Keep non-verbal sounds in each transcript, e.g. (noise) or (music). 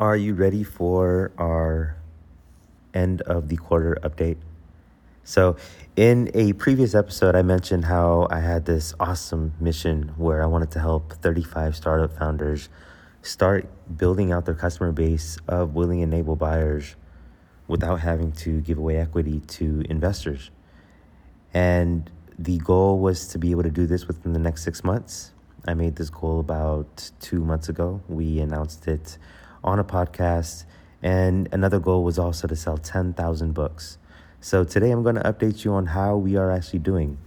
Are you ready for our end of the quarter update? So, in a previous episode, I mentioned how I had this awesome mission where I wanted to help 35 startup founders start building out their customer base of willing and able buyers without having to give away equity to investors. And the goal was to be able to do this within the next six months. I made this goal about two months ago. We announced it on a podcast. And another goal was also to sell 10,000 books. So today I'm going to update you on how we are actually doing.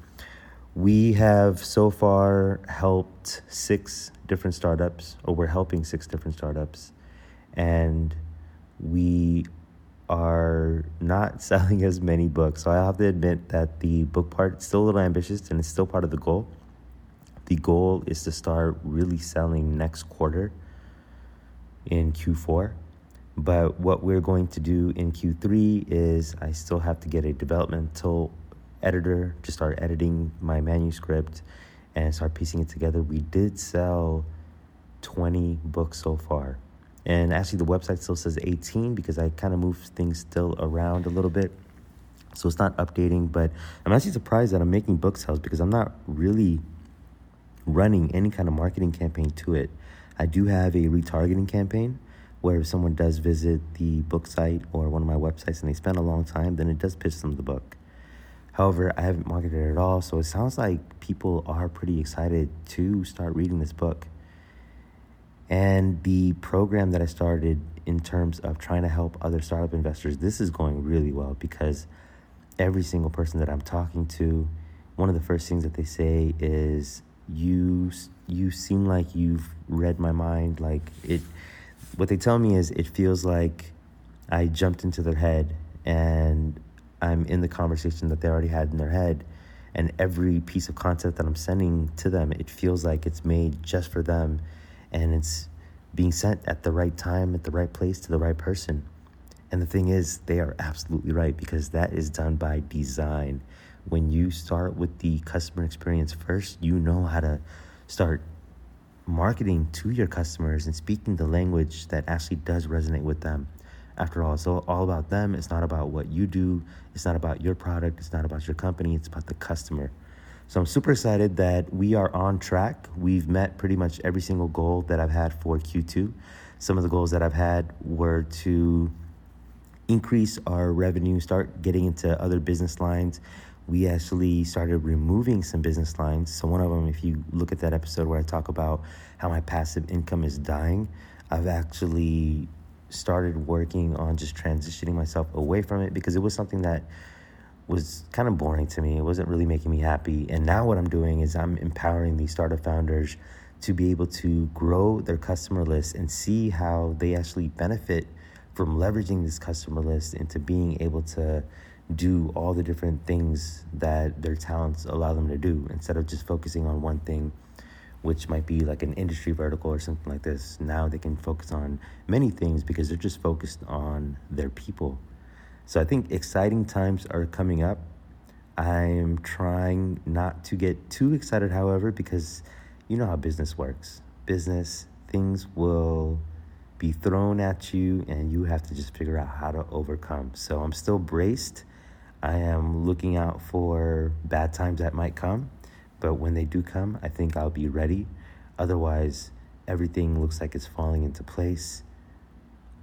We have so far helped six different startups, or we're helping six different startups, and we are not (laughs) selling as many books. So I have to admit that the book part is still a little ambitious and it's still part of the goal. The goal is to start really selling next quarter in Q4. But what we're going to do in Q3 is I still have to get a developmental editor to start editing my manuscript and start piecing it together. We did sell 20 books so far. And actually, the website still says 18 because I kind of moved things still around a little bit. So it's not updating, but I'm actually surprised that I'm making book sales because I'm not really running any kind of marketing campaign to it. I do have a retargeting campaign where if someone does visit the book site or one of my websites and they spend a long time, then it does pitch them the book. However, I haven't marketed it at all, so it sounds like people are pretty excited to start reading this book. And the program that I started in terms of trying to help other startup investors, this is going really well because every single person that I'm talking to, one of the first things that they say is, "You you seem like you've read my mind. Like it, what they tell me is it feels like I jumped into their head and I'm in the conversation that they already had in their head. And every piece of content that I'm sending to them, it feels like it's made just for them and it's being sent at the right time, at the right place, to the right person. And the thing is, they are absolutely right because that is done by design. When you start with the customer experience first, you know how to start marketing to your customers and speaking the language that actually does resonate with them. After all, it's all, all about them. It's not about what you do. It's not about your product. It's not about your company. It's about the customer. So I'm super excited that we are on track. We've met pretty much every single goal that I've had for Q2. Some of the goals that I've had were to increase our revenue, start getting into other business lines, we actually started removing some business lines. So, one of them, if you look at that episode where I talk about how my passive income is dying, I've actually started working on just transitioning myself away from it because it was something that was kind of boring to me. It wasn't really making me happy. And now, what I'm doing is I'm empowering these startup founders to be able to grow their customer list and see how they actually benefit from leveraging this customer list into being able to do all the different things that their talents allow them to do instead of just focusing on one thing which might be like an industry vertical or something like this. Now they can focus on many things because they're just focused on their people. So i think exciting times are coming up. I'm trying not to get too excited however because you know how business works. Business things will be thrown at you and you have to just figure out how to overcome so i'm still braced I am looking out for bad times that might come, but when they do come, I think I'll be ready. Otherwise, everything looks like it's falling into place.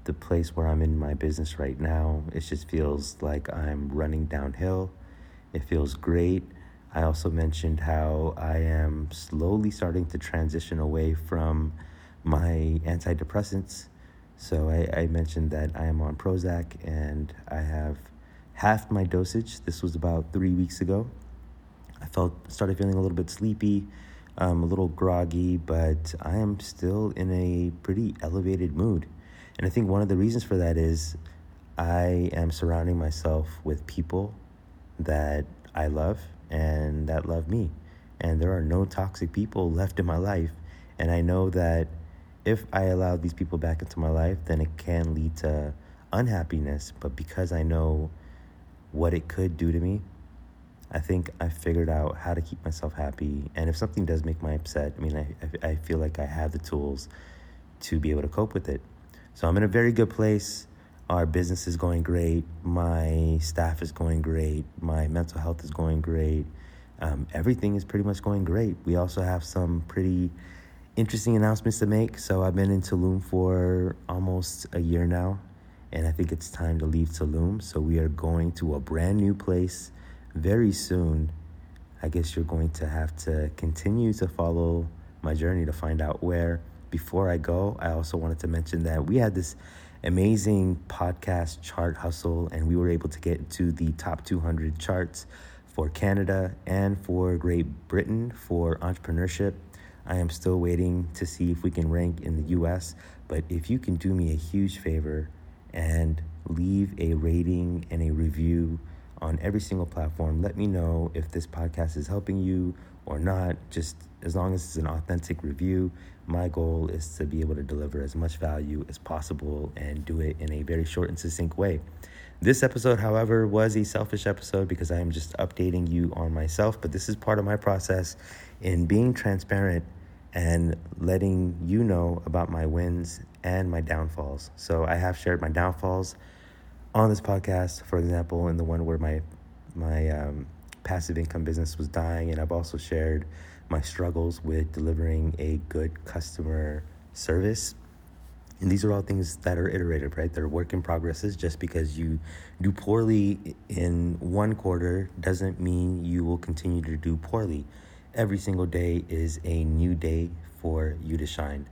The place where I'm in my business right now, it just feels like I'm running downhill. It feels great. I also mentioned how I am slowly starting to transition away from my antidepressants. So I, I mentioned that I am on Prozac and I have half my dosage. This was about three weeks ago. I felt started feeling a little bit sleepy, um, a little groggy, but I am still in a pretty elevated mood. And I think one of the reasons for that is I am surrounding myself with people that I love and that love me. And there are no toxic people left in my life. And I know that if I allow these people back into my life, then it can lead to unhappiness. But because I know what it could do to me, I think I figured out how to keep myself happy. And if something does make me upset, I mean, I, I feel like I have the tools to be able to cope with it. So I'm in a very good place. Our business is going great. My staff is going great. My mental health is going great. Um, everything is pretty much going great. We also have some pretty interesting announcements to make. So I've been in Tulum for almost a year now, and I think it's time to leave Tulum. So we are going to a brand new place very soon. I guess you're going to have to continue to follow my journey to find out where. Before I go, I also wanted to mention that we had this amazing podcast chart hustle, and we were able to get to the top 200 charts for Canada and for Great Britain for entrepreneurship. I am still waiting to see if we can rank in the US, but if you can do me a huge favor and leave a rating and a review on every single platform, let me know if this podcast is helping you or not. Just as long as it's an authentic review, my goal is to be able to deliver as much value as possible and do it in a very short and succinct way. This episode, however, was a selfish episode because I am just updating you on myself, but this is part of my process in being transparent and letting you know about my wins and my downfalls. So I have shared my downfalls on this podcast, for example, in the one where my my um, passive income business was dying, and I've also shared my struggles with delivering a good customer service. And these are all things that are iterated, right? They're work in progresses. Just because you do poorly in one quarter doesn't mean you will continue to do poorly. Every single day is a new day for you to shine.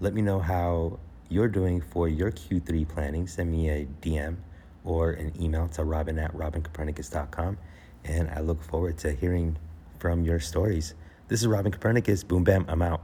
Let me know how you're doing for your Q3 planning. Send me a DM or an email to robin at robincopernicus.com. And I look forward to hearing from your stories. This is Robin Copernicus. Boom, bam, I'm out.